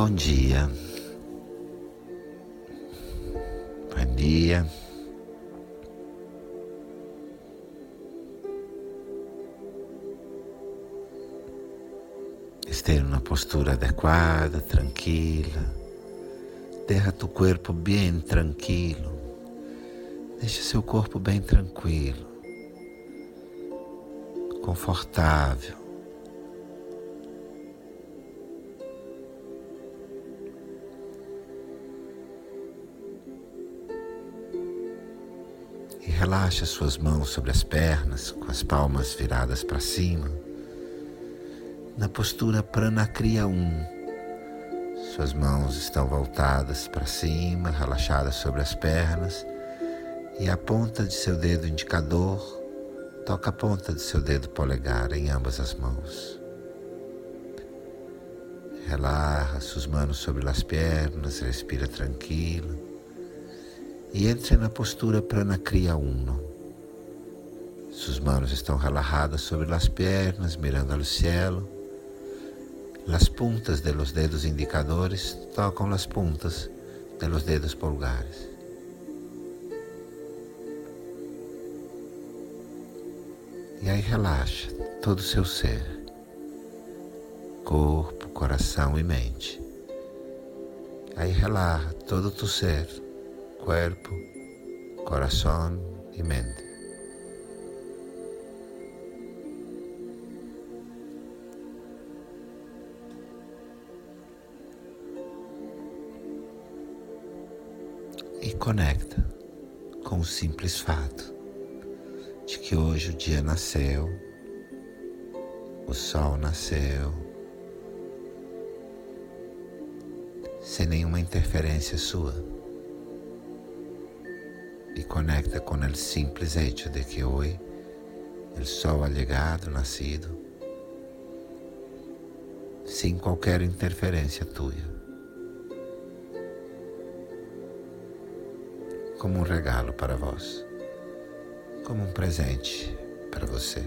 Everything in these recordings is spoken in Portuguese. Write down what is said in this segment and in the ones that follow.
Bom dia. Bom dia. Esteja numa postura adequada, tranquila. Deixa tu corpo bem tranquilo. Deixa seu corpo bem tranquilo, confortável. E relaxa suas mãos sobre as pernas, com as palmas viradas para cima, na postura Pranakriya 1. Suas mãos estão voltadas para cima, relaxadas sobre as pernas e a ponta de seu dedo indicador toca a ponta de seu dedo polegar em ambas as mãos. Relaxa suas mãos sobre as pernas, respira tranquilo e entre na postura Pranakriya Uno. Suas mãos estão relaxadas sobre as pernas, mirando ao céu. As puntas de los dedos indicadores tocam as puntas de los dedos pulgares. E aí relaxa todo o seu ser, corpo, coração e mente. Aí relaxa todo o teu ser, corpo, coração e mente. E conecta com o simples fato de que hoje o dia nasceu, o sol nasceu, sem nenhuma interferência sua. E conecta com o simples hecho de que hoje o sol ha llegado, nascido, sem qualquer interferência tua. Como um regalo para vós como um presente para você.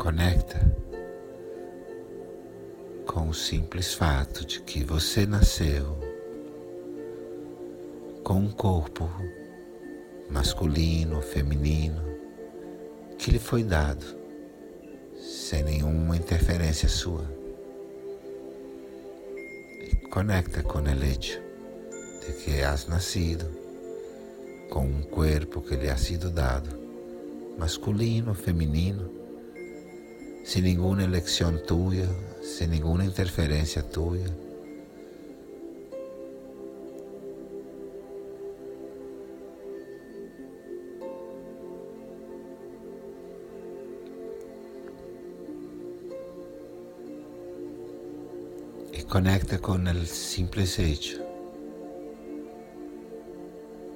Conecta com o simples fato de que você nasceu com um corpo masculino, feminino, que lhe foi dado sem nenhuma interferência sua. E conecta com o hecho de que has nascido com um corpo que lhe ha sido dado, masculino, feminino, sem nenhuma eleição tua, sem nenhuma interferência tua conecta con el simple hecho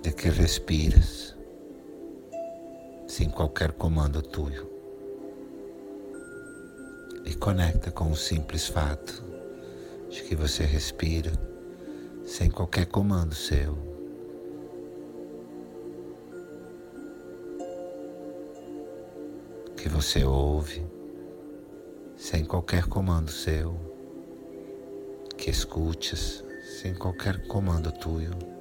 de que respiras sem qualquer comando tuyo. E conecta com o simples fato de que você respira sem qualquer comando seu. Que você ouve sem qualquer comando seu que escutes sem qualquer comando tuyo.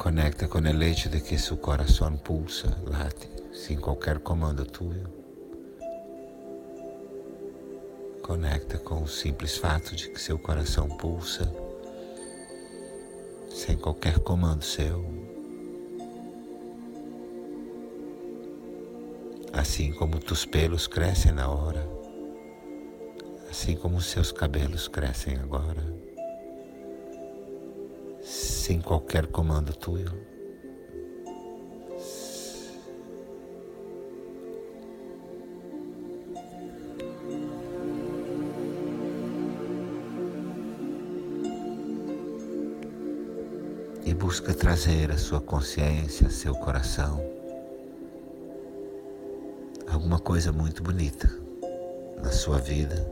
Conecta com o hecho de que seu coração pulsa, late, sem qualquer comando tuyo. Conecta com o simples fato de que seu coração pulsa, sem qualquer comando seu. assim como tus pelos crescem na hora, assim como seus cabelos crescem agora, sem qualquer comando tuyo. E busca trazer a sua consciência, seu coração, alguma coisa muito bonita, na sua vida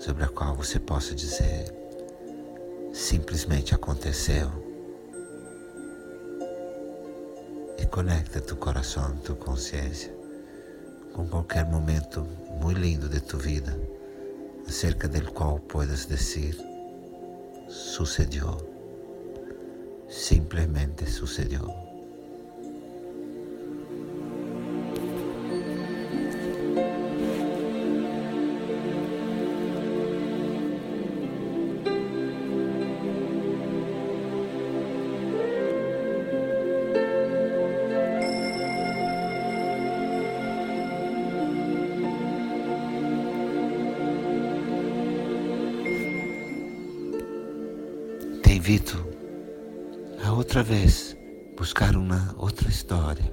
sobre a qual você possa dizer simplesmente aconteceu. E conecta tu coração, tu consciência com qualquer momento muito lindo de tu vida, acerca del qual puedas dizer sucedió, simplesmente sucedió. Invito a outra vez buscar uma outra história,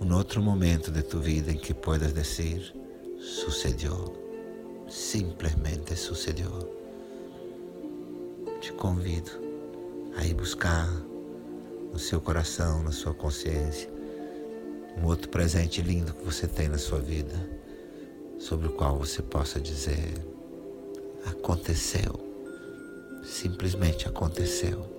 um outro momento de tu vida em que puedas dizer sucedió, simplesmente sucedió. Te convido a ir buscar no seu coração, na sua consciência, um outro presente lindo que você tem na sua vida, sobre o qual você possa dizer: aconteceu simplesmente aconteceu.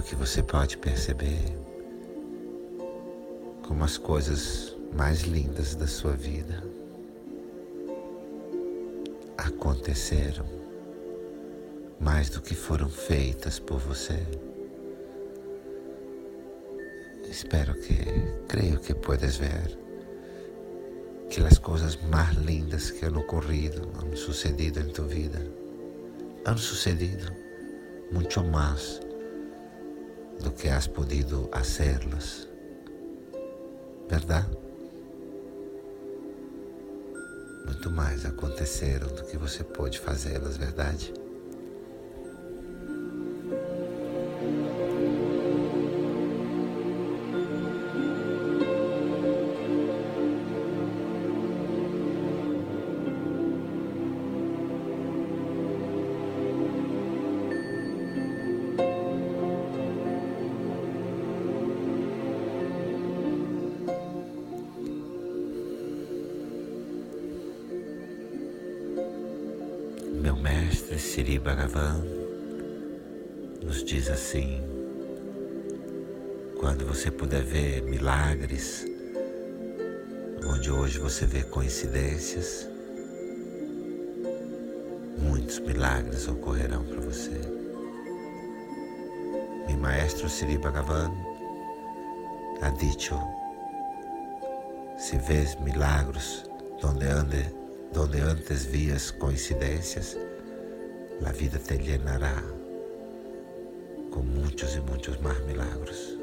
Creio que você pode perceber como as coisas mais lindas da sua vida aconteceram mais do que foram feitas por você. Espero que, creio que puedes ver que as coisas mais lindas que han ocorrido, han sucedido em tu vida, han sucedido muito mais do que has podido hacerlas, verdade? Muito mais aconteceram do que você pôde fazê-las, verdade? Siri Bhagavan nos diz assim: quando você puder ver milagres, onde hoje você vê coincidências, muitos milagres ocorrerão para você. Meu maestro Siri Bhagavan ha dicho: se vês milagros donde ande donde antes vías coincidências, a vida te llenará com muitos e muitos mais milagros.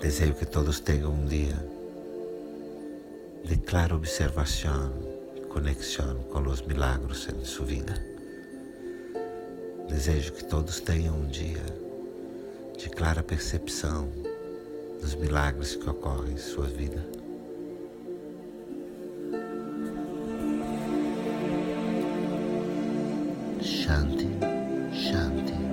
Desejo que todos tenham um dia de clara observação e conexão com os milagros em sua vida. Desejo que todos tenham um dia de clara percepção dos milagres que ocorrem em sua vida. Shanti, Shanti.